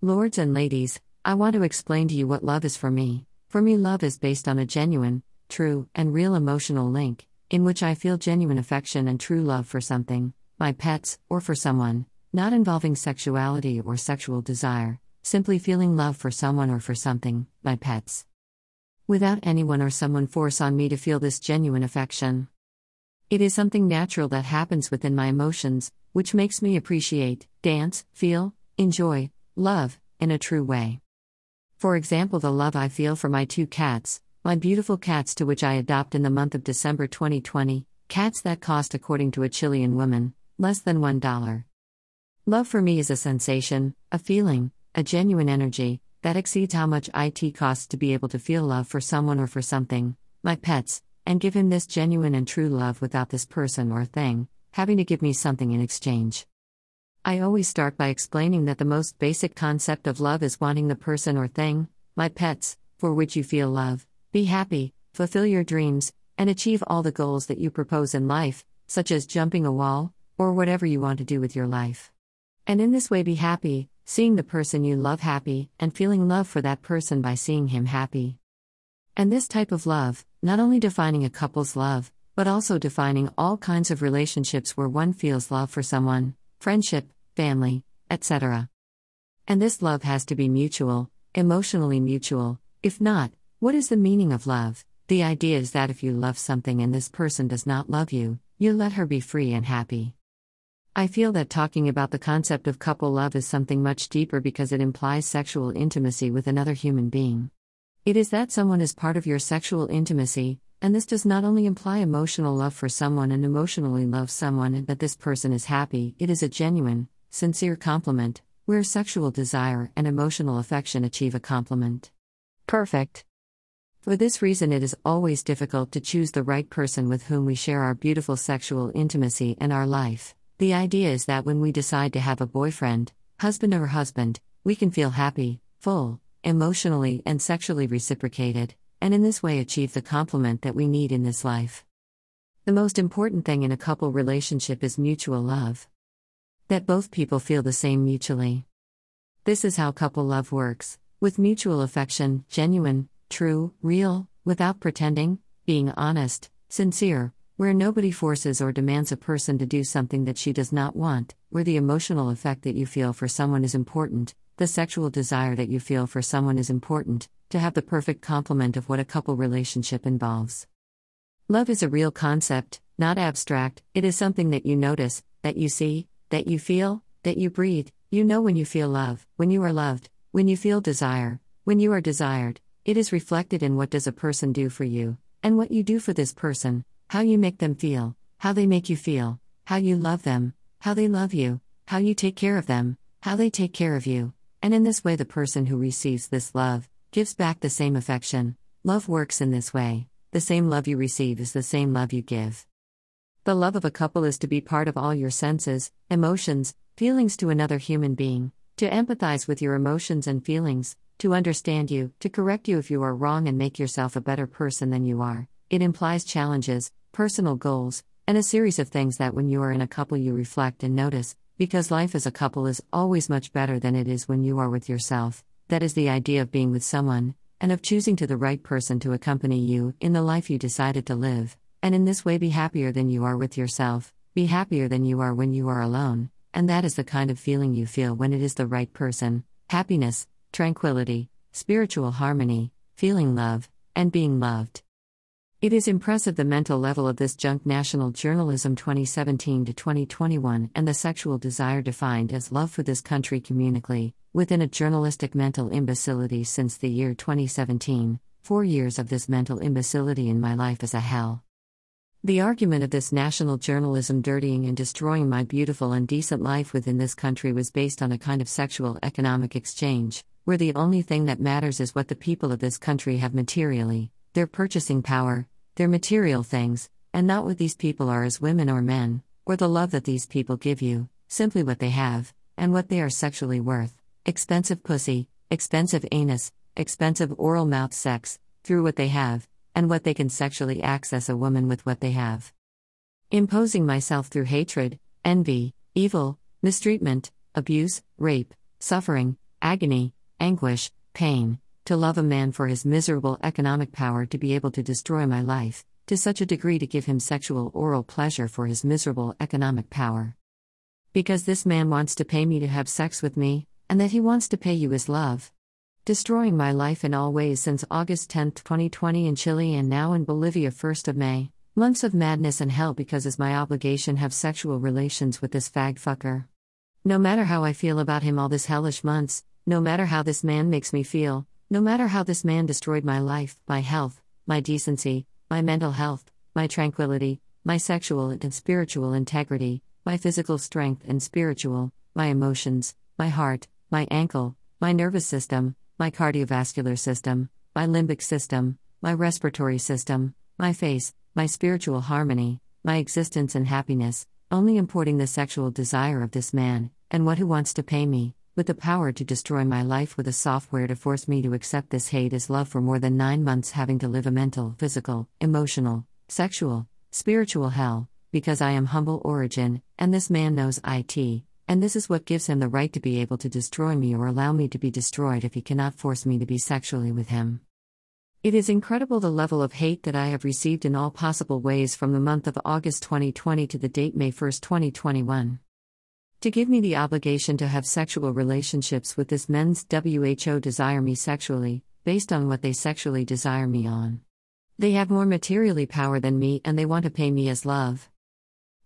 Lords and ladies, I want to explain to you what love is for me. For me, love is based on a genuine, true, and real emotional link, in which I feel genuine affection and true love for something, my pets, or for someone, not involving sexuality or sexual desire, simply feeling love for someone or for something, my pets. Without anyone or someone force on me to feel this genuine affection. It is something natural that happens within my emotions, which makes me appreciate, dance, feel, enjoy, love, in a true way. For example, the love I feel for my two cats, my beautiful cats to which I adopt in the month of December 2020, cats that cost, according to a Chilean woman, less than $1. Love for me is a sensation, a feeling, a genuine energy that exceeds how much it costs to be able to feel love for someone or for something, my pets, and give him this genuine and true love without this person or thing having to give me something in exchange. I always start by explaining that the most basic concept of love is wanting the person or thing, my pets, for which you feel love, be happy, fulfill your dreams, and achieve all the goals that you propose in life, such as jumping a wall, or whatever you want to do with your life. And in this way, be happy, seeing the person you love happy, and feeling love for that person by seeing him happy. And this type of love, not only defining a couple's love, but also defining all kinds of relationships where one feels love for someone, friendship, family, etc. And this love has to be mutual, emotionally mutual. If not, what is the meaning of love? The idea is that if you love something and this person does not love you, you let her be free and happy. I feel that talking about the concept of couple love is something much deeper because it implies sexual intimacy with another human being. It is that someone is part of your sexual intimacy, and this does not only imply emotional love for someone and emotionally love someone and that this person is happy, it is a genuine, sincere compliment, where sexual desire and emotional affection achieve a complement. Perfect. For this reason, it is always difficult to choose the right person with whom we share our beautiful sexual intimacy and our life. The idea is that when we decide to have a boyfriend, husband, or husband, we can feel happy, full, emotionally, and sexually reciprocated, and in this way achieve the complement that we need in this life. The most important thing in a couple relationship is mutual love. That both people feel the same mutually. This is how couple love works with mutual affection, genuine, true, real, without pretending, being honest, sincere, where nobody forces or demands a person to do something that she does not want, where the emotional effect that you feel for someone is important, the sexual desire that you feel for someone is important, to have the perfect complement of what a couple relationship involves. Love is a real concept, not abstract, it is something that you notice, that you see, that you feel, that you breathe. You know when you feel love, when you are loved, when you feel desire, when you are desired. It is reflected in what does a person do for you, and what you do for this person, how you make them feel, how they make you feel, how you love them, how they love you, how you take care of them, how they take care of you. And in this way, the person who receives this love gives back the same affection. Love works in this way the same love you receive is the same love you give. The love of a couple is to be part of all your senses, emotions, feelings to another human being, to empathize with your emotions and feelings, to understand you, to correct you if you are wrong and make yourself a better person than you are. It implies challenges, personal goals, and a series of things that when you are in a couple you reflect and notice, because life as a couple is always much better than it is when you are with yourself. That is the idea of being with someone, and of choosing to the right person to accompany you in the life you decided to live, and in this way be happier than you are with yourself, be happier than you are when you are alone, and that is the kind of feeling you feel when it is the right person happiness, tranquility, spiritual harmony, feeling love, and being loved. It is impressive the mental level of this junk National Journalism 2017 to 2021 and the sexual desire defined as love for this country communically, within a journalistic mental imbecility since the year 2017. Four years of this mental imbecility in my life is a hell. The argument of this national journalism dirtying and destroying my beautiful and decent life within this country was based on a kind of sexual economic exchange, where the only thing that matters is what the people of this country have materially their purchasing power, their material things, and not what these people are as women or men, or the love that these people give you, simply what they have, and what they are sexually worth expensive pussy, expensive anus, expensive oral mouth sex, through what they have, and what they can sexually access a woman with what they have. Imposing myself through hatred, envy, evil, mistreatment, abuse, rape, suffering, agony, anguish, pain, to love a man for his miserable economic power to be able to destroy my life, to such a degree to give him sexual oral pleasure for his miserable economic power. Because this man wants to pay me to have sex with me, and that he wants to pay you his love. Destroying my life in all ways since August 10, 2020 in Chile and now in Bolivia 1st of May. Months of madness and hell because it's my obligation have sexual relations with this fag fucker. No matter how I feel about him all this hellish months, no matter how this man makes me feel, no matter how this man destroyed my life, my health, my decency, my mental health, my tranquility, my sexual and spiritual integrity, my physical strength and spiritual, my emotions, my heart, my ankle, my nervous system, my cardiovascular system, my limbic system, my respiratory system, my face, my spiritual harmony, my existence and happiness, only importing the sexual desire of this man, and what who wants to pay me, with the power to destroy my life with a software to force me to accept this hate as love for more than nine months, having to live a mental, physical, emotional, sexual, spiritual hell, because I am humble origin, and this man knows IT, and this is what gives him the right to be able to destroy me or allow me to be destroyed if he cannot force me to be sexually with him. It is incredible the level of hate that I have received in all possible ways from the month of August 2020 to the date May 1, 2021. To give me the obligation to have sexual relationships with this men's WHO desire me sexually, based on what they sexually desire me on. They have more materially power than me and they want to pay me as love.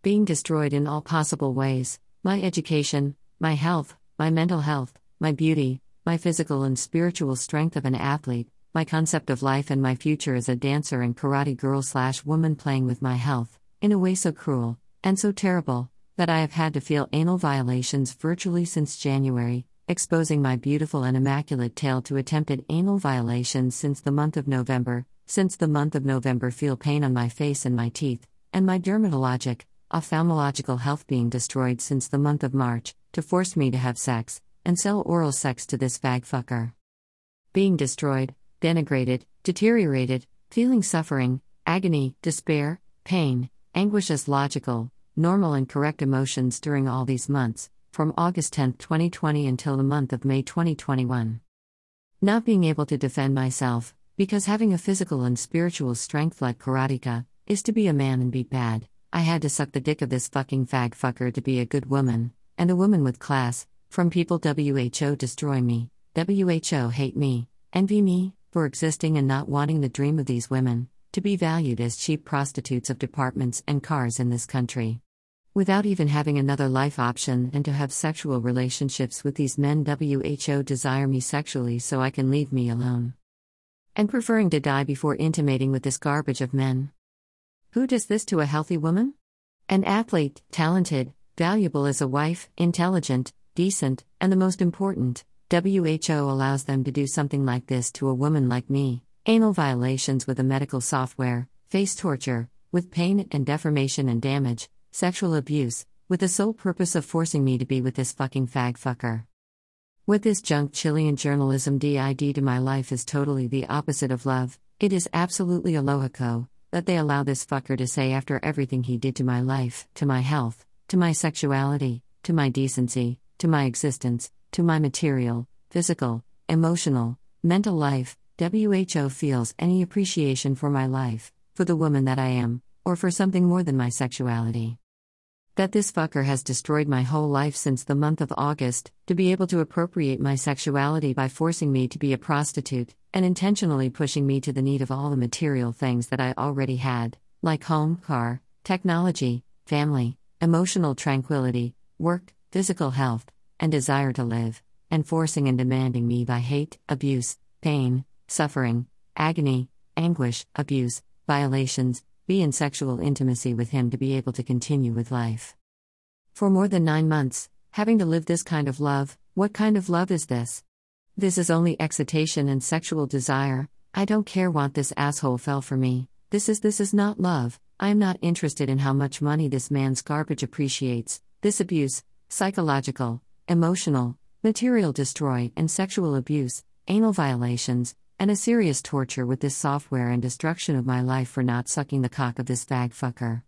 Being destroyed in all possible ways my education, my health, my mental health, my beauty, my physical and spiritual strength of an athlete, my concept of life and my future as a dancer and karate girl slash woman playing with my health, in a way so cruel, and so terrible, that I have had to feel anal violations virtually since January, exposing my beautiful and immaculate tail to attempted anal violations since the month of November, since the month of November feel pain on my face and my teeth, and my dermatologic, ophthalmological health being destroyed since the month of March, to force me to have sex, and sell oral sex to this fag fucker. Being destroyed, denigrated, deteriorated, feeling suffering, agony, despair, pain, anguish as logical, normal, and correct emotions during all these months, from August 10, 2020 until the month of May 2021. Not being able to defend myself, because having a physical and spiritual strength like karateka, is to be a man and be bad, I had to suck the dick of this fucking fag fucker to be a good woman, and a woman with class, from people WHO destroy me, WHO hate me, envy me, for existing and not wanting the dream of these women, to be valued as cheap prostitutes of departments and cars in this country. Without even having another life option and to have sexual relationships with these men, WHO desire me sexually so I can leave me alone. And preferring to die before intimating with this garbage of men. Who does this to a healthy woman? An athlete, talented, valuable as a wife, intelligent, decent, and the most important, WHO allows them to do something like this to a woman like me anal violations with a medical software, face torture, with pain and deformation and damage, sexual abuse, with the sole purpose of forcing me to be with this fucking fag fucker. What this junk Chilean journalism did to my life is totally the opposite of love, it is absolutely a lohico that they allow this fucker to say after everything he did to my life, to my health, to my sexuality, to my decency, to my existence, to my material, physical, emotional, mental life, WHO feels any appreciation for my life, for the woman that I am, or for something more than my sexuality. That this fucker has destroyed my whole life since the month of August, to be able to appropriate my sexuality by forcing me to be a prostitute, and intentionally pushing me to the need of all the material things that I already had, like home, car, technology, family, emotional tranquility, work, physical health, and desire to live, and forcing and demanding me by hate, abuse, pain, suffering, agony, anguish, abuse, violations, be in sexual intimacy with him to be able to continue with life. For more than nine months, having to live this kind of love, what kind of love is this? This is only excitation and sexual desire. I don't care what this asshole fell for me. This is this is not love. I am not interested in how much money this man's garbage appreciates. This abuse, psychological, emotional, material destroy, and sexual abuse, anal violations, and a serious torture with this software and destruction of my life for not sucking the cock of this fag fucker.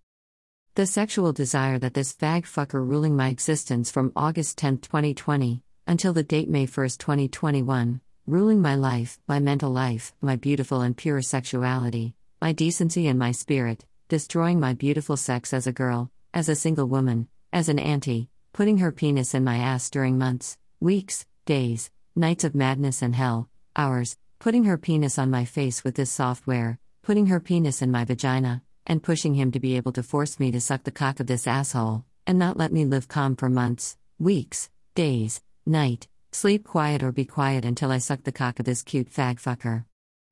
The sexual desire that this fag fucker ruling my existence from August 10, 2020, until the date May 1, 2021, ruling my life, my mental life, my beautiful and pure sexuality, my decency and my spirit, destroying my beautiful sex as a girl, as a single woman, as an auntie, putting her penis in my ass during months, weeks, days, nights of madness and hell, hours, putting her penis on my face with this software, putting her penis in my vagina, and pushing him to be able to force me to suck the cock of this asshole, and not let me live calm for months, weeks, days, night, sleep quiet or be quiet until I suck the cock of this cute fag fucker.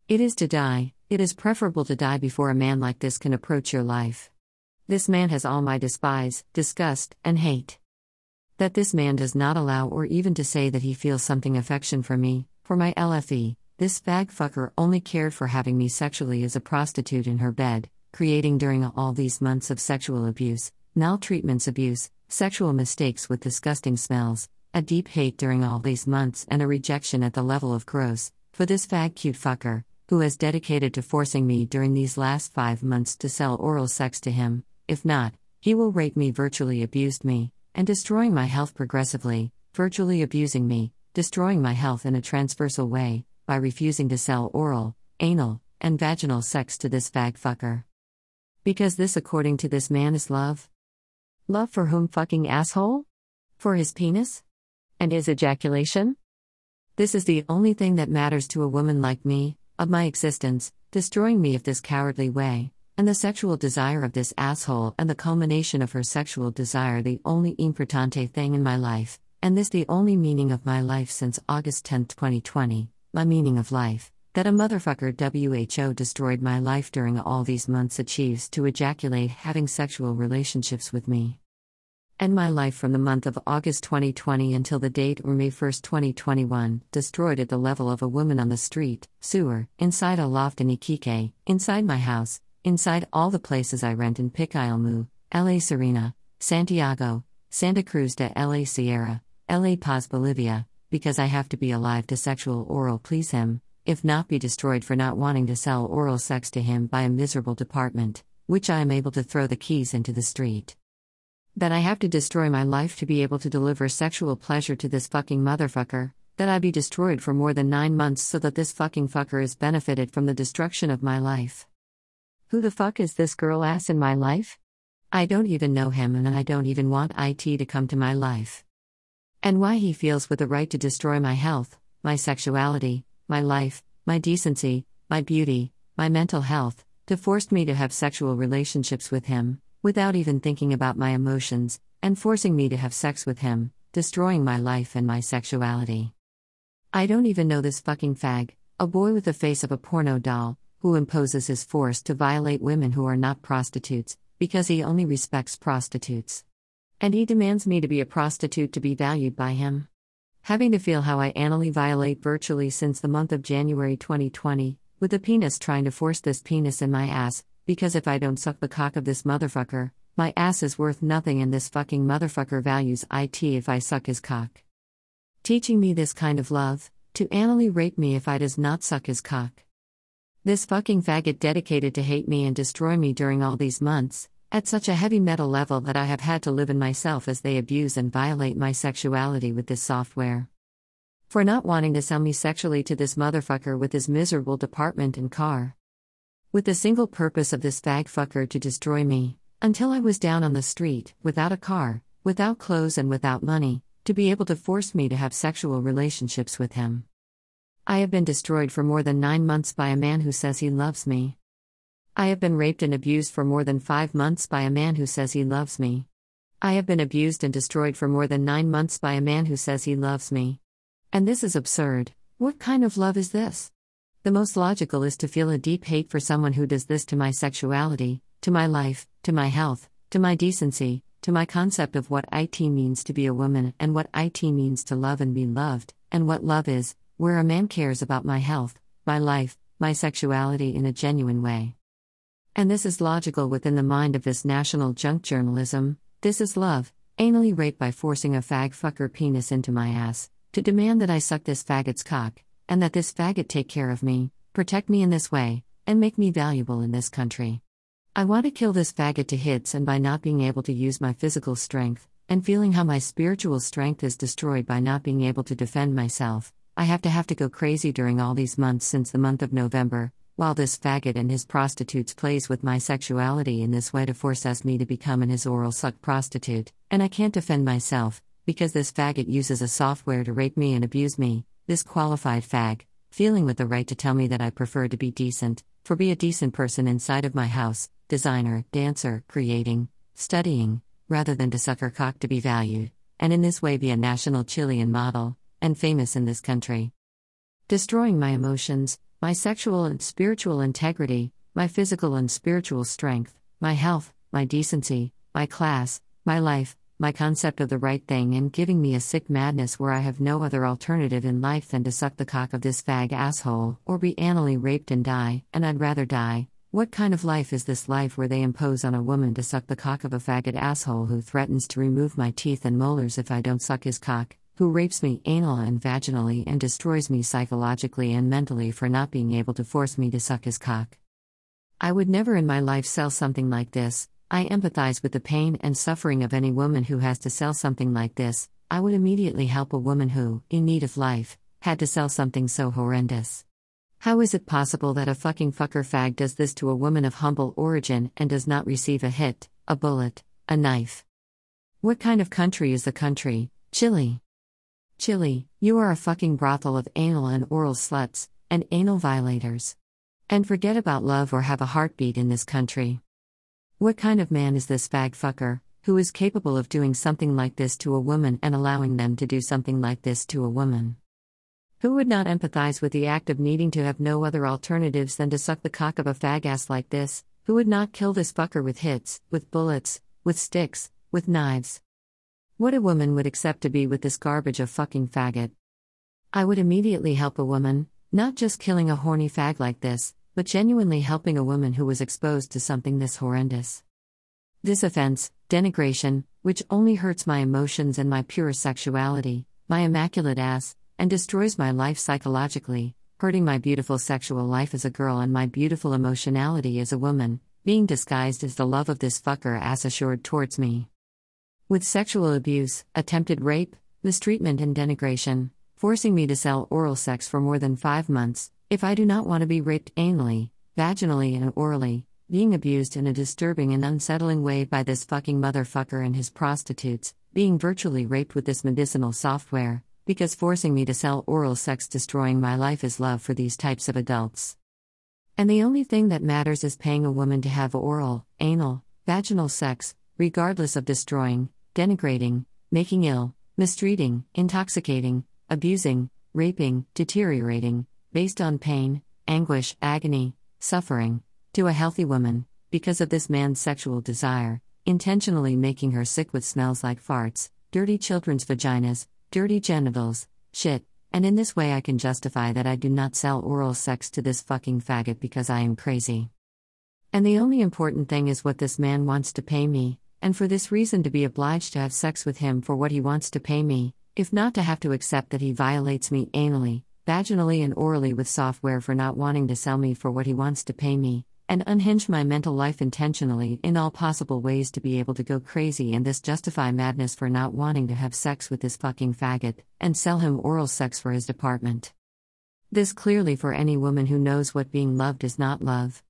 It is to die, it is preferable to die before a man like this can approach your life. This man has all my despise, disgust, and hate. That this man does not allow or even to say that he feels something affection for me, for my LFE, this fag fucker only cared for having me sexually as a prostitute in her bed, creating during all these months of sexual abuse, maltreatments, abuse, sexual mistakes with disgusting smells, a deep hate during all these months, and a rejection at the level of gross, for this fag cute fucker, who has dedicated to forcing me during these last five months to sell oral sex to him, if not, he will rape me, virtually abused me, and destroying my health progressively, virtually abusing me, destroying my health in a transversal way, by refusing to sell oral, anal, and vaginal sex to this fag fucker. Because this, according to this man, is love? Love for whom fucking asshole? For his penis? And his ejaculation? This is the only thing that matters to a woman like me, of my existence, destroying me of this cowardly way, and the sexual desire of this asshole and the culmination of her sexual desire the only importante thing in my life, and this the only meaning of my life since August 10, 2020 my meaning of life, that a motherfucker WHO destroyed my life during all these months achieves to ejaculate having sexual relationships with me. And my life from the month of August 2020 until the date or May 1, 2021, destroyed at the level of a woman on the street, sewer, inside a loft in Iquique, inside my house, inside all the places I rent in Picailmu, LA Serena, Santiago, Santa Cruz de LA Sierra, LA Paz Bolivia, because I have to be alive to sexual oral please him, if not be destroyed for not wanting to sell oral sex to him by a miserable department, which I am able to throw the keys into the street. That I have to destroy my life to be able to deliver sexual pleasure to this fucking motherfucker, that I be destroyed for more than nine months so that this fucking fucker is benefited from the destruction of my life. Who the fuck is this girl ass in my life? I don't even know him and I don't even want IT to come to my life. And why he feels with the right to destroy my health, my sexuality, my life, my decency, my beauty, my mental health, to force me to have sexual relationships with him, without even thinking about my emotions, and forcing me to have sex with him, destroying my life and my sexuality. I don't even know this fucking fag, a boy with the face of a porno doll, who imposes his force to violate women who are not prostitutes, because he only respects prostitutes. And he demands me to be a prostitute to be valued by him. Having to feel how I anally violate virtually since the month of January 2020, with the penis trying to force this penis in my ass, because if I don't suck the cock of this motherfucker, my ass is worth nothing and this fucking motherfucker values IT if I suck his cock. Teaching me this kind of love, to anally rape me if I does not suck his cock. This fucking faggot dedicated to hate me and destroy me during all these months, at such a heavy metal level that I have had to live in myself as they abuse and violate my sexuality with this software. For not wanting to sell me sexually to this motherfucker with his miserable department and car. With the single purpose of this fag fucker to destroy me, until I was down on the street, without a car, without clothes, and without money, to be able to force me to have sexual relationships with him. I have been destroyed for more than nine months by a man who says he loves me. I have been raped and abused for more than five months by a man who says he loves me. I have been abused and destroyed for more than nine months by a man who says he loves me. And this is absurd. What kind of love is this? The most logical is to feel a deep hate for someone who does this to my sexuality, to my life, to my health, to my decency, to my concept of what IT means to be a woman and what IT means to love and be loved, and what love is, where a man cares about my health, my life, my sexuality in a genuine way. And this is logical within the mind of this national junk journalism. This is love, anally raped by forcing a fag fucker penis into my ass, to demand that I suck this faggot's cock, and that this faggot take care of me, protect me in this way, and make me valuable in this country. I want to kill this faggot to hits and by not being able to use my physical strength, and feeling how my spiritual strength is destroyed by not being able to defend myself, I have to have to go crazy during all these months since the month of November, while this faggot and his prostitutes plays with my sexuality in this way to force us me to become an his oral suck prostitute, and I can't defend myself, because this faggot uses a software to rape me and abuse me, this qualified fag, feeling with the right to tell me that I prefer to be decent, for be a decent person inside of my house, designer, dancer, creating, studying, rather than to suck her cock to be valued, and in this way be a national Chilean model, and famous in this country. Destroying my emotions, my sexual and spiritual integrity, my physical and spiritual strength, my health, my decency, my class, my life, my concept of the right thing, and giving me a sick madness where I have no other alternative in life than to suck the cock of this fag asshole, or be anally raped and die, and I'd rather die. What kind of life is this life where they impose on a woman to suck the cock of a faggot asshole who threatens to remove my teeth and molars if I don't suck his cock? Who rapes me anal and vaginally and destroys me psychologically and mentally for not being able to force me to suck his cock. I would never in my life sell something like this. I empathize with the pain and suffering of any woman who has to sell something like this. I would immediately help a woman who, in need of life, had to sell something so horrendous. How is it possible that a fucking fucker fag does this to a woman of humble origin and does not receive a hit, a bullet, a knife? What kind of country is the country? Chile. Chile, you are a fucking brothel of anal and oral sluts, and anal violators. And forget about love or have a heartbeat in this country. What kind of man is this fag fucker, who is capable of doing something like this to a woman and allowing them to do something like this to a woman? Who would not empathize with the act of needing to have no other alternatives than to suck the cock of a fag ass like this? Who would not kill this fucker with hits, with bullets, with sticks, with knives? What a woman would accept to be with this garbage of fucking faggot. I would immediately help a woman, not just killing a horny fag like this, but genuinely helping a woman who was exposed to something this horrendous. This offense, denigration, which only hurts my emotions and my pure sexuality, my immaculate ass, and destroys my life psychologically, hurting my beautiful sexual life as a girl and my beautiful emotionality as a woman, being disguised as the love of this fucker ass assured towards me with sexual abuse, attempted rape, mistreatment, and denigration, forcing me to sell oral sex for more than five months, if I do not want to be raped anally, vaginally, and orally, being abused in a disturbing and unsettling way by this fucking motherfucker and his prostitutes, being virtually raped with this medicinal software, because forcing me to sell oral sex destroying my life is love for these types of adults. And the only thing that matters is paying a woman to have oral, anal, vaginal sex, regardless of destroying, denigrating, making ill, mistreating, intoxicating, abusing, raping, deteriorating, based on pain, anguish, agony, suffering, to a healthy woman, because of this man's sexual desire, intentionally making her sick with smells like farts, dirty children's vaginas, dirty genitals, shit, and in this way I can justify that I do not sell oral sex to this fucking faggot because I am crazy. And the only important thing is what this man wants to pay me, and for this reason to be obliged to have sex with him for what he wants to pay me, if not to have to accept that he violates me anally, vaginally, and orally with software for not wanting to sell me for what he wants to pay me, and unhinge my mental life intentionally in all possible ways to be able to go crazy and this justify madness for not wanting to have sex with this fucking faggot, and sell him oral sex for his department. This clearly for any woman who knows what being loved is not love.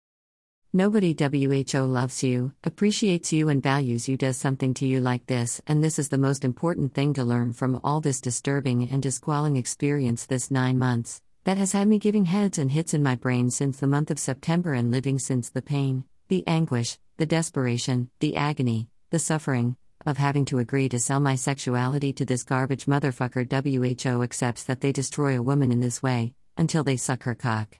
Nobody WHO loves you, appreciates you, and values you does something to you like this, and this is the most important thing to learn from all this disturbing and disqualifying experience this nine months, that has had me giving heads and hits in my brain since the month of September and living since the pain, the anguish, the desperation, the agony, the suffering, of having to agree to sell my sexuality to this garbage motherfucker. WHO accepts that they destroy a woman in this way, until they suck her cock.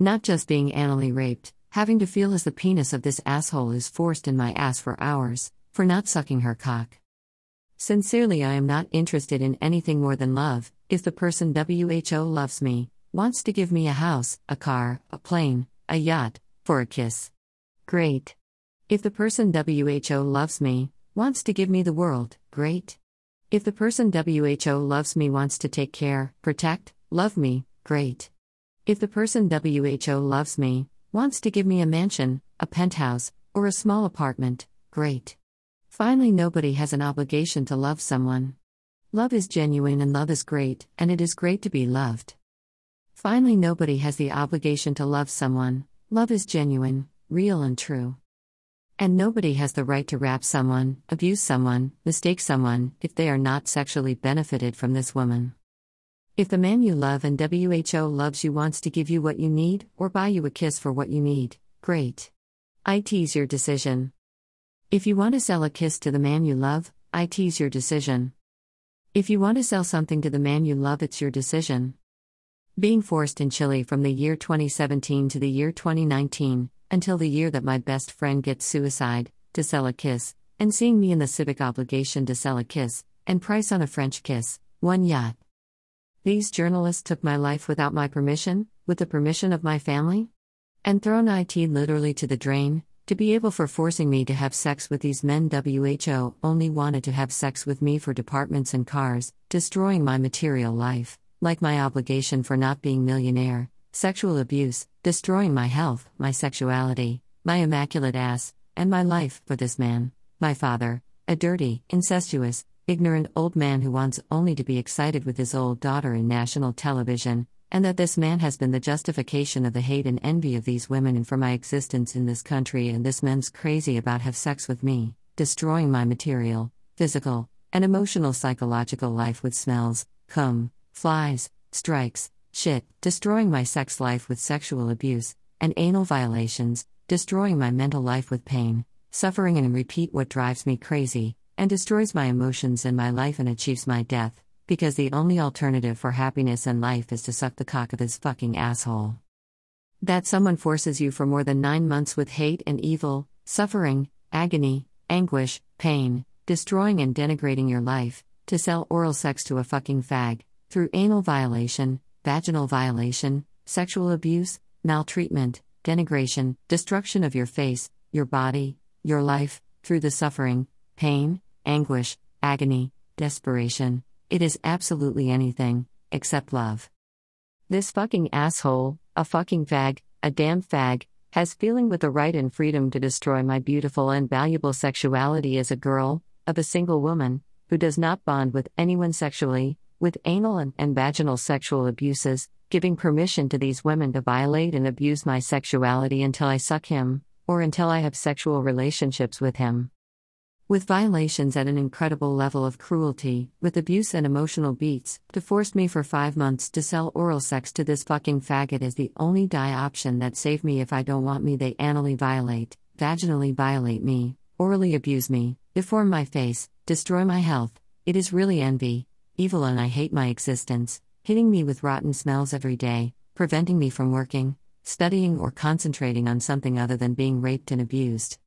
Not just being anally raped having to feel as the penis of this asshole is forced in my ass for hours, for not sucking her cock. Sincerely, I am not interested in anything more than love. If the person WHO loves me, wants to give me a house, a car, a plane, a yacht, for a kiss. Great. If the person WHO loves me, wants to give me the world, great. If the person WHO loves me wants to take care, protect, love me, great. If the person WHO loves me, Wants to give me a mansion, a penthouse, or a small apartment, great. Finally, nobody has an obligation to love someone. Love is genuine and love is great, and it is great to be loved. Finally, nobody has the obligation to love someone. Love is genuine, real, and true. And nobody has the right to rap someone, abuse someone, mistake someone, if they are not sexually benefited from this woman. If the man you love and WHO loves you wants to give you what you need, or buy you a kiss for what you need, great. IT's your decision. If you want to sell a kiss to the man you love, IT's your decision. If you want to sell something to the man you love, it's your decision. Being forced in Chile from the year 2017 to the year 2019, until the year that my best friend gets suicide, to sell a kiss, and seeing me in the civic obligation to sell a kiss, and price on a French kiss, one yacht. These journalists took my life without my permission, with the permission of my family? And thrown IT literally to the drain, to be able for forcing me to have sex with these men WHO only wanted to have sex with me for departments and cars, destroying my material life, like my obligation for not being millionaire, sexual abuse, destroying my health, my sexuality, my immaculate ass, and my life for this man, my father, a dirty, incestuous, ignorant old man who wants only to be excited with his old daughter in national television, and that this man has been the justification of the hate and envy of these women and for my existence in this country and this man's crazy about have sex with me destroying my material physical and emotional psychological life with smells cum flies strikes shit destroying my sex life with sexual abuse and anal violations destroying my mental life with pain suffering and repeat what drives me crazy and destroys my emotions and my life and achieves my death because the only alternative for happiness and life is to suck the cock of his fucking asshole. That someone forces you for more than nine months with hate and evil, suffering, agony, anguish, pain, destroying and denigrating your life, to sell oral sex to a fucking fag, through anal violation, vaginal violation, sexual abuse, maltreatment, denigration, destruction of your face, your body, your life, through the suffering, pain, anguish, agony, desperation, it is absolutely anything, except love. This fucking asshole, a fucking fag, a damn fag, has feeling with the right and freedom to destroy my beautiful and valuable sexuality as a girl, of a single woman, who does not bond with anyone sexually, with anal and, and vaginal sexual abuses, giving permission to these women to violate and abuse my sexuality until I suck him, or until I have sexual relationships with him with violations at an incredible level of cruelty, with abuse and emotional beats, to force me for five months to sell oral sex to this fucking faggot is the only die option that save me if I don't want me. They anally violate, vaginally violate me, orally abuse me, deform my face, destroy my health. It is really envy, evil, and I hate my existence, hitting me with rotten smells every day, preventing me from working, studying, or concentrating on something other than being raped and abused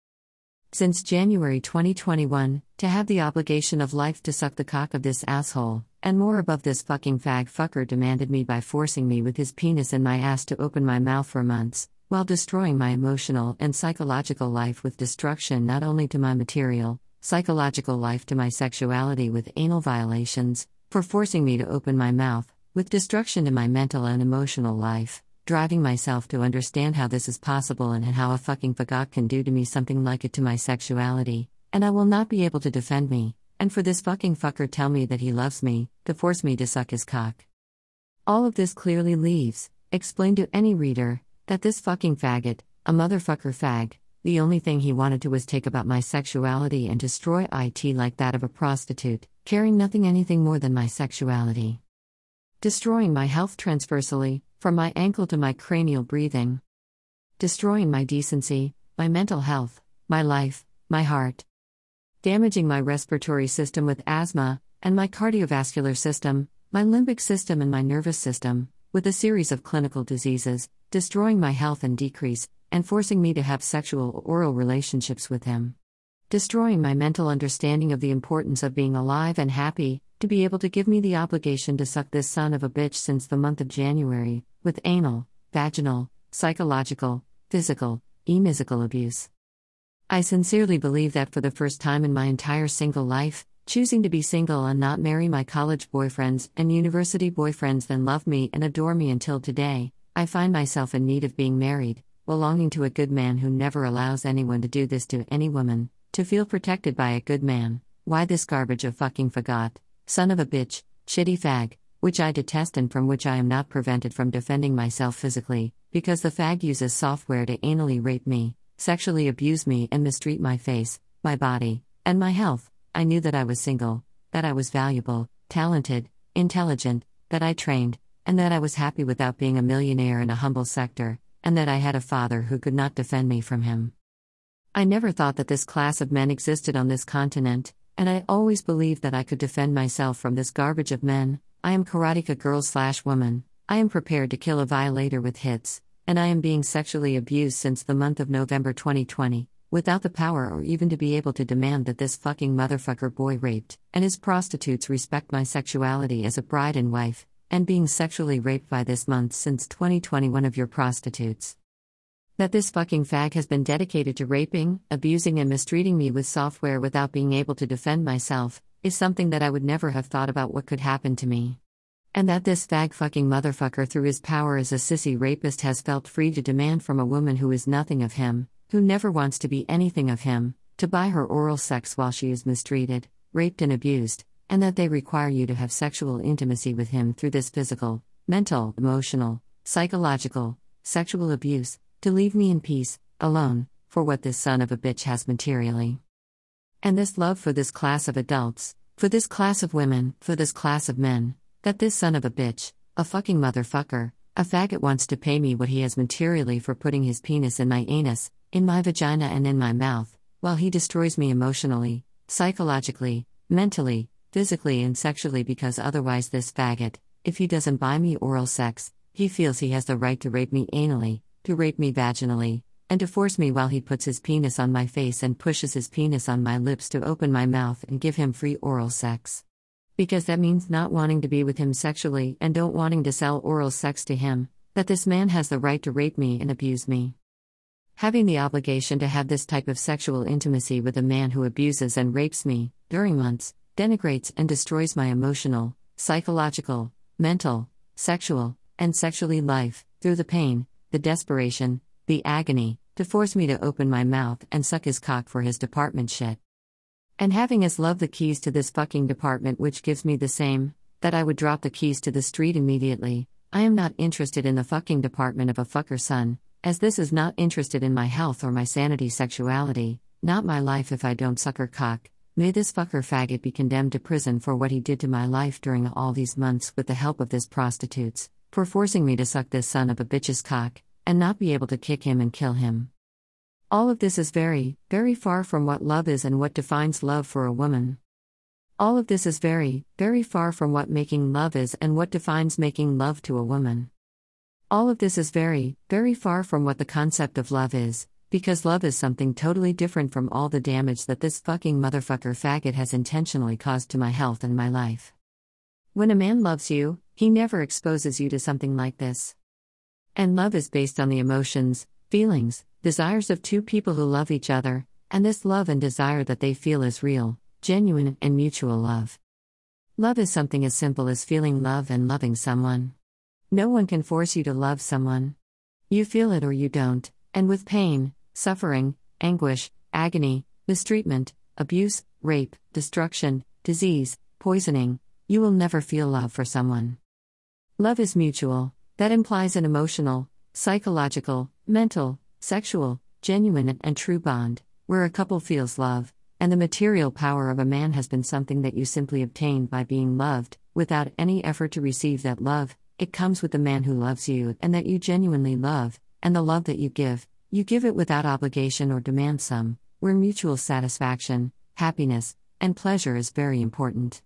since January 2021, to have the obligation of life to suck the cock of this asshole, and more above this fucking fag fucker demanded me by forcing me with his penis in my ass to open my mouth for months, while destroying my emotional and psychological life with destruction not only to my material, psychological life to my sexuality with anal violations, for forcing me to open my mouth, with destruction to my mental and emotional life driving myself to understand how this is possible and how a fucking fagot can do to me something like it to my sexuality, and I will not be able to defend me, and for this fucking fucker tell me that he loves me, to force me to suck his cock. All of this clearly leaves, explain to any reader, that this fucking faggot, a motherfucker fag, the only thing he wanted to was take about my sexuality and destroy it like that of a prostitute, caring nothing anything more than my sexuality. Destroying my health transversally, from my ankle to my cranial breathing. Destroying my decency, my mental health, my life, my heart. Damaging my respiratory system with asthma, and my cardiovascular system, my limbic system, and my nervous system, with a series of clinical diseases, destroying my health and decrease, and forcing me to have sexual or oral relationships with him. Destroying my mental understanding of the importance of being alive and happy, to be able to give me the obligation to suck this son of a bitch since the month of January, with anal, vaginal, psychological, physical, emisical abuse. I sincerely believe that for the first time in my entire single life, choosing to be single and not marry my college boyfriends and university boyfriends then love me and adore me until today, I find myself in need of being married, belonging to a good man who never allows anyone to do this to any woman, to feel protected by a good man. Why this garbage of fucking fagot, son of a bitch, shitty fag, which I detest and from which I am not prevented from defending myself physically, because the fag uses software to anally rape me, sexually abuse me, and mistreat my face, my body, and my health. I knew that I was single, that I was valuable, talented, intelligent, that I trained, and that I was happy without being a millionaire in a humble sector, and that I had a father who could not defend me from him. I never thought that this class of men existed on this continent, and I always believed that I could defend myself from this garbage of men. I am karateka girl slash woman. I am prepared to kill a violator with hits, and I am being sexually abused since the month of November 2020, without the power or even to be able to demand that this fucking motherfucker boy raped, and his prostitutes respect my sexuality as a bride and wife, and being sexually raped by this month since 2021 of your prostitutes. That this fucking fag has been dedicated to raping, abusing, and mistreating me with software without being able to defend myself is something that I would never have thought about what could happen to me. And that this fag fucking motherfucker, through his power as a sissy rapist, has felt free to demand from a woman who is nothing of him, who never wants to be anything of him, to buy her oral sex while she is mistreated, raped, and abused, and that they require you to have sexual intimacy with him through this physical, mental, emotional, psychological, sexual abuse, to leave me in peace, alone, for what this son of a bitch has materially. And this love for this class of adults, for this class of women, for this class of men, that this son of a bitch, a fucking motherfucker, a faggot wants to pay me what he has materially for putting his penis in my anus, in my vagina, and in my mouth, while he destroys me emotionally, psychologically, mentally, physically, and sexually because otherwise, this faggot, if he doesn't buy me oral sex, he feels he has the right to rape me anally, to rape me vaginally, and to force me while he puts his penis on my face and pushes his penis on my lips to open my mouth and give him free oral sex. Because that means not wanting to be with him sexually and don't wanting to sell oral sex to him, that this man has the right to rape me and abuse me. Having the obligation to have this type of sexual intimacy with a man who abuses and rapes me, during months, denigrates and destroys my emotional, psychological, mental, sexual, and sexually life, through the pain, the desperation, the agony, to force me to open my mouth and suck his cock for his department shit. And having as love the keys to this fucking department, which gives me the same, that I would drop the keys to the street immediately. I am not interested in the fucking department of a fucker son, as this is not interested in my health or my sanity sexuality, not my life if I don't suck her cock. May this fucker faggot be condemned to prison for what he did to my life during all these months with the help of this prostitutes, for forcing me to suck this son of a bitch's cock, and not be able to kick him and kill him. All of this is very, very far from what love is and what defines love for a woman. All of this is very, very far from what making love is and what defines making love to a woman. All of this is very, very far from what the concept of love is, because love is something totally different from all the damage that this fucking motherfucker faggot has intentionally caused to my health and my life. When a man loves you, he never exposes you to something like this. And love is based on the emotions, feelings, desires of two people who love each other, and this love and desire that they feel is real, genuine, and mutual love. Love is something as simple as feeling love and loving someone. No one can force you to love someone. You feel it or you don't, and with pain, suffering, anguish, agony, mistreatment, abuse, rape, destruction, disease, poisoning, you will never feel love for someone. Love is mutual, that implies an emotional, psychological, mental, sexual, genuine, and true bond, where a couple feels love, and the material power of a man has been something that you simply obtained by being loved, without any effort to receive that love. It comes with the man who loves you and that you genuinely love, and the love that you give, you give it without obligation or demand some, where mutual satisfaction, happiness, and pleasure is very important.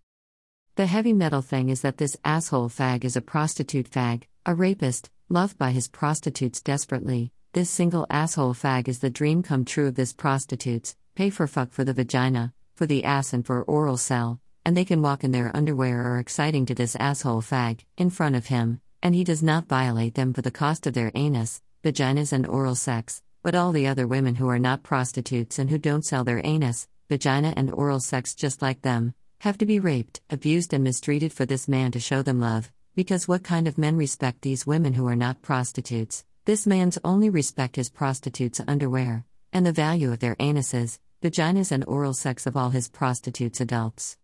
The heavy metal thing is that this asshole fag is a prostitute fag, a rapist, loved by his prostitutes desperately. This single asshole fag is the dream come true of this prostitutes, pay for fuck for the vagina, for the ass, and for oral cell, and they can walk in their underwear or exciting to this asshole fag, in front of him, and he does not violate them for the cost of their anus, vaginas, and oral sex, but all the other women who are not prostitutes and who don't sell their anus, vagina, and oral sex just like them, have to be raped, abused, and mistreated for this man to show them love. Because what kind of men respect these women who are not prostitutes? This man's only respect is prostitutes' underwear, and the value of their anuses, vaginas, and oral sex of all his prostitutes adults.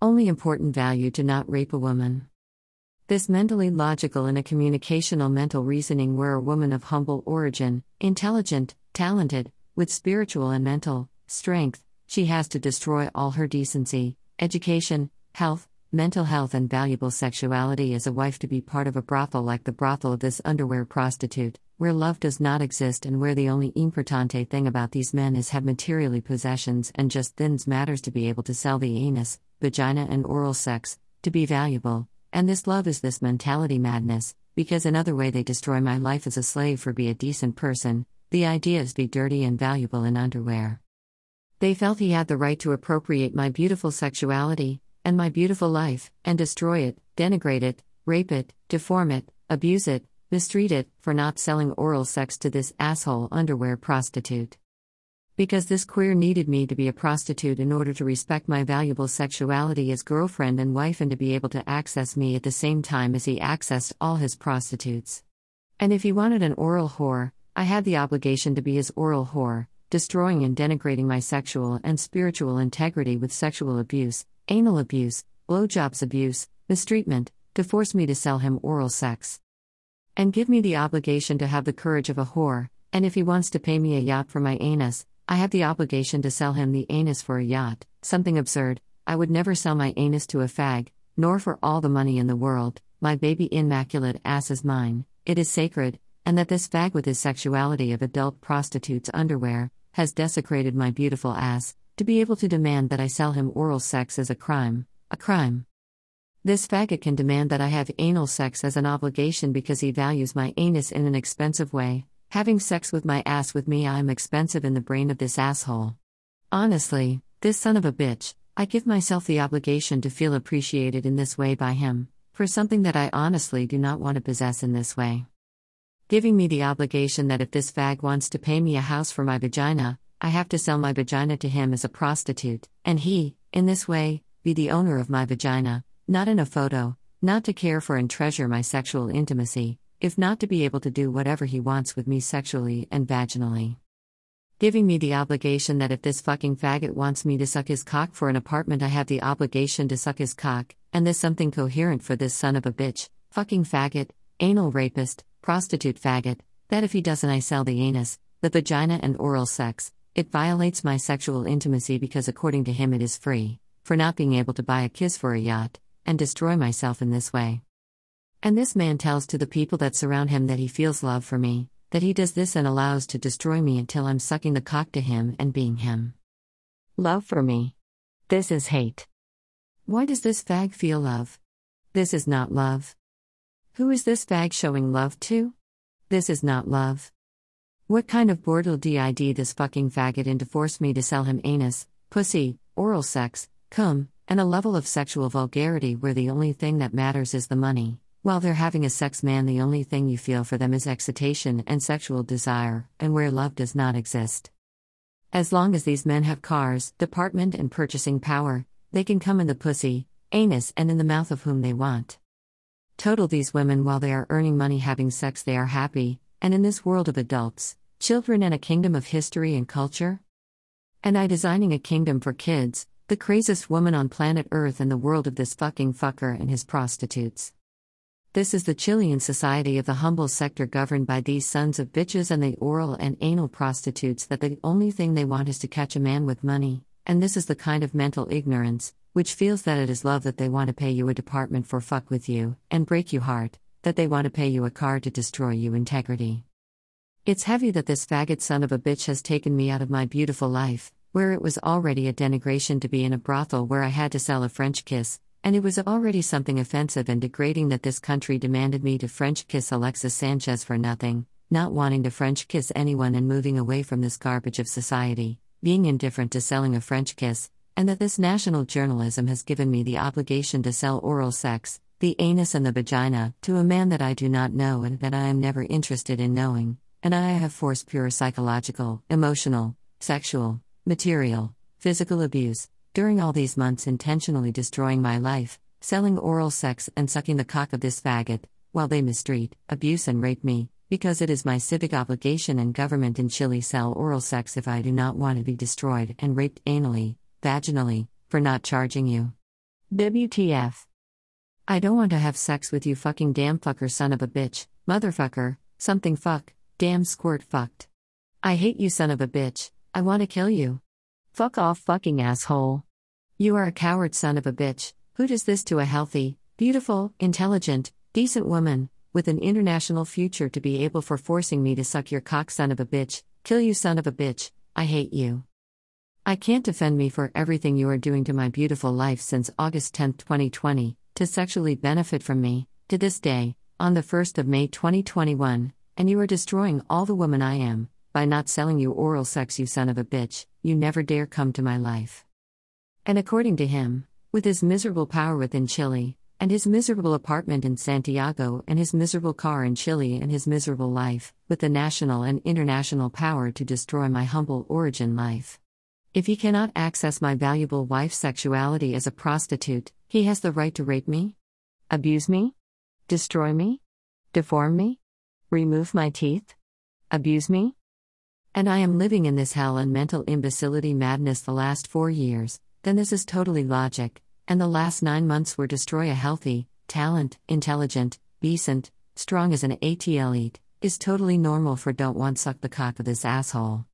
Only important value to not rape a woman. This mentally logical and a communicational mental reasoning where a woman of humble origin, intelligent, talented, with spiritual and mental strength, she has to destroy all her decency, education, health, mental health, and valuable sexuality as a wife to be part of a brothel like the brothel of this underwear prostitute, where love does not exist and where the only importante thing about these men is have materially possessions and just thins matters to be able to sell the anus, vagina, and oral sex, to be valuable and this love is this mentality madness, because another way they destroy my life as a slave for be a decent person, the idea is be dirty and valuable in underwear. They felt he had the right to appropriate my beautiful sexuality, and my beautiful life, and destroy it, denigrate it, rape it, deform it, abuse it, mistreat it, for not selling oral sex to this asshole underwear prostitute. Because this queer needed me to be a prostitute in order to respect my valuable sexuality as girlfriend and wife and to be able to access me at the same time as he accessed all his prostitutes. And if he wanted an oral whore, I had the obligation to be his oral whore, destroying and denigrating my sexual and spiritual integrity with sexual abuse, anal abuse, blowjobs abuse, mistreatment, to force me to sell him oral sex. And give me the obligation to have the courage of a whore, and if he wants to pay me a yacht for my anus, I have the obligation to sell him the anus for a yacht, something absurd. I would never sell my anus to a fag, nor for all the money in the world. My baby immaculate ass is mine, it is sacred, and that this fag with his sexuality of adult prostitute's underwear has desecrated my beautiful ass. To be able to demand that I sell him oral sex is a crime, a crime. This faggot can demand that I have anal sex as an obligation because he values my anus in an expensive way. Having sex with my ass with me, I'm expensive in the brain of this asshole. Honestly, this son of a bitch, I give myself the obligation to feel appreciated in this way by him, for something that I honestly do not want to possess in this way. Giving me the obligation that if this fag wants to pay me a house for my vagina, I have to sell my vagina to him as a prostitute, and he, in this way, be the owner of my vagina, not in a photo, not to care for and treasure my sexual intimacy, if not to be able to do whatever he wants with me sexually and vaginally. Giving me the obligation that if this fucking faggot wants me to suck his cock for an apartment, I have the obligation to suck his cock, and there's something coherent for this son of a bitch, fucking faggot, anal rapist, prostitute faggot, that if he doesn't, I sell the anus, the vagina, and oral sex. It violates my sexual intimacy because, according to him, it is free, for not being able to buy a kiss for a yacht, and destroy myself in this way. And this man tells to the people that surround him that he feels love for me, that he does this and allows to destroy me until I'm sucking the cock to him and being him. Love for me. This is hate. Why does this fag feel love? This is not love. Who is this fag showing love to? This is not love. What kind of bordel did this fucking faggot in to force me to sell him anus, pussy, oral sex, cum, and a level of sexual vulgarity where the only thing that matters is the money? While they're having a sex man, the only thing you feel for them is excitation and sexual desire, and where love does not exist. As long as these men have cars, department, and purchasing power, they can come in the pussy, anus, and in the mouth of whom they want. Total these women, while they are earning money having sex, they are happy, and in this world of adults, children, and a kingdom of history and culture? And I designing a kingdom for kids, the craziest woman on planet Earth in the world of this fucking fucker and his prostitutes. This is the Chilean society of the humble sector governed by these sons of bitches and the oral and anal prostitutes that the only thing they want is to catch a man with money, and this is the kind of mental ignorance, which feels that it is love that they want to pay you a department for fuck with you, and break you heart, that they want to pay you a car to destroy you integrity. It's heavy that this faggot son of a bitch has taken me out of my beautiful life, where it was already a denigration to be in a brothel where I had to sell a French kiss, and it was already something offensive and degrading that this country demanded me to French kiss Alexis Sanchez for nothing, not wanting to French kiss anyone and moving away from this garbage of society, being indifferent to selling a French kiss, and that this national journalism has given me the obligation to sell oral sex, the anus and the vagina, to a man that I do not know and that I am never interested in knowing, and I have forced pure psychological, emotional, sexual, material, physical abuse, during all these months intentionally destroying my life, selling oral sex and sucking the cock of this faggot, while they mistreat, abuse, and rape me, because it is my civic obligation and government in Chile sell oral sex if I do not want to be destroyed and raped anally, vaginally, for not charging you. WTF. I don't want to have sex with you fucking damn fucker son of a bitch, motherfucker, something fuck, damn squirt fucked. I hate you son of a bitch, I want to kill you. Fuck off fucking asshole. You are a coward son of a bitch, who does this to a healthy, beautiful, intelligent, decent woman, with an international future to be able for forcing me to suck your cock son of a bitch, kill you son of a bitch, I hate you. I can't defend me for everything you are doing to my beautiful life since August 10, 2020, to sexually benefit from me, to this day, on the 1st of May 2021, and you are destroying all the woman I am, by not selling you oral sex, you son of a bitch, you never dare come to my life. And according to him, with his miserable power within Chile, and his miserable apartment in Santiago, and his miserable car in Chile, and his miserable life, with the national and international power to destroy my humble origin life. If he cannot access my valuable wife's sexuality as a prostitute, he has the right to rape me? Abuse me? Destroy me? Deform me? Remove my teeth? Abuse me? And I am living in this hell and mental imbecility madness the last four years, then this is totally logic, and the last nine months were destroy a healthy, talent, intelligent, decent, strong as an ATL eat, is totally normal for don't want suck the cock of this asshole.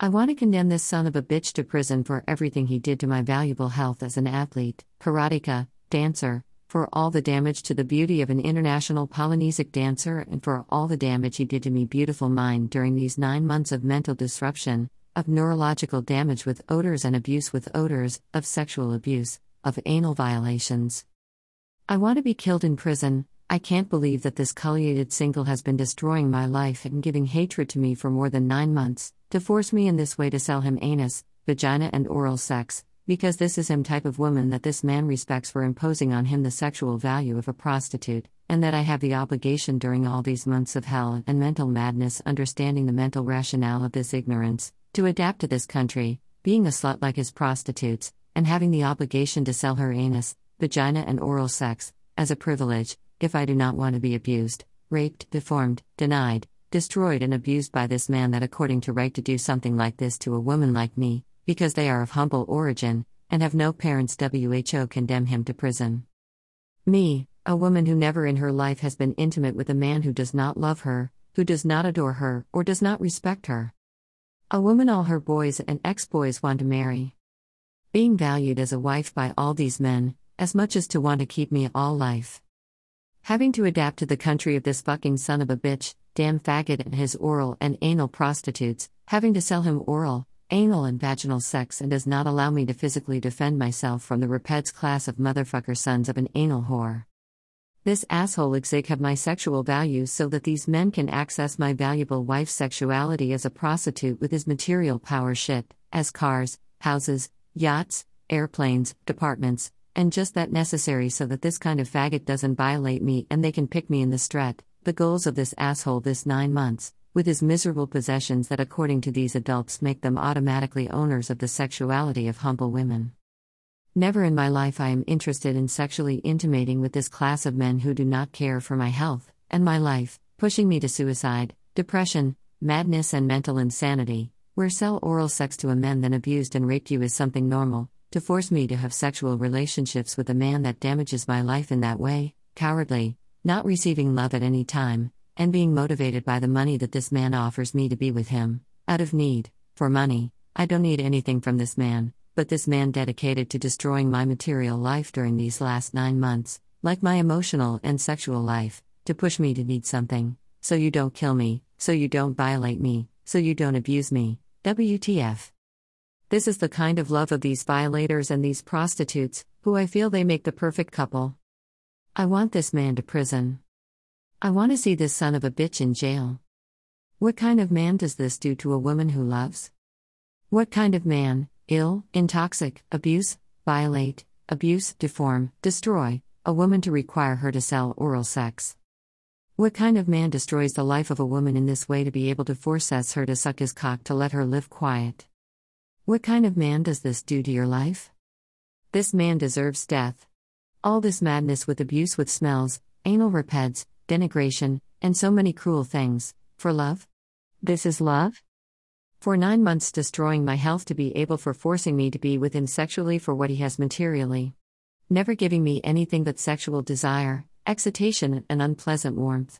I want to condemn this son of a bitch to prison for everything he did to my valuable health as an athlete, karateka, dancer, for all the damage to the beauty of an international Polynesic dancer, and for all the damage he did to me beautiful mind during these nine months of mental disruption, of neurological damage with odors and abuse with odors, of sexual abuse, of anal violations. I want to be killed in prison. I can't believe that this culliated single has been destroying my life and giving hatred to me for more than nine months, to force me in this way to sell him anus, vagina, and oral sex, because this is him type of woman that this man respects for imposing on him the sexual value of a prostitute, and that I have the obligation during all these months of hell and mental madness, understanding the mental rationale of this ignorance, to adapt to this country, being a slut like his prostitutes, and having the obligation to sell her anus, vagina, and oral sex, as a privilege, if I do not want to be abused, raped, deformed, denied, destroyed, and abused by this man that according to right to do something like this to a woman like me, because they are of humble origin, and have no parents, WHO condemn him to prison. Me, a woman who never in her life has been intimate with a man who does not love her, who does not adore her, or does not respect her. A woman all her boys and ex boys want to marry being valued as a wife by all these men, as much as to want to keep me all life. Having to adapt to the country of this fucking son of a bitch, damn faggot and his oral and anal prostitutes, having to sell him oral, anal, and vaginal sex and does not allow me to physically defend myself from the Rapeds class of motherfucker sons of an anal whore. This asshole exig have my sexual values so that these men can access my valuable wife's sexuality as a prostitute with his material power shit, as cars, houses, yachts, airplanes, departments, and just that necessary so that this kind of faggot doesn't violate me and they can pick me in the street. The goals of this asshole this nine months, with his miserable possessions that according to these adults make them automatically owners of the sexuality of humble women. Never in my life I am interested in sexually intimating with this class of men who do not care for my health and my life, pushing me to suicide, depression, madness, and mental insanity where sell oral sex to a man then abused and raped you is something normal, to force me to have sexual relationships with a man that damages my life in that way, cowardly, not receiving love at any time, and being motivated by the money that this man offers me to be with him, out of need, for money. I don't need anything from this man, but this man dedicated to destroying my material life during these last nine months, like my emotional and sexual life, to push me to need something, so you don't kill me, so you don't violate me, so you don't abuse me, WTF. This is the kind of love of these violators and these prostitutes, who I feel they make the perfect couple. I want this man to prison. I want to see this son of a bitch in jail. What kind of man does this do to a woman who loves? What kind of man, ill, intoxic, abuse, violate, abuse, deform, destroy, a woman to require her to sell oral sex? What kind of man destroys the life of a woman in this way to be able to force her to suck his cock to let her live quiet? What kind of man does this do to your life? This man deserves death. All this madness with abuse with smells, anal repeds, denigration, and so many cruel things, for love? This is love? For nine months, destroying my health to be able for forcing me to be with him sexually for what he has materially. Never giving me anything but sexual desire, excitation, and unpleasant warmth.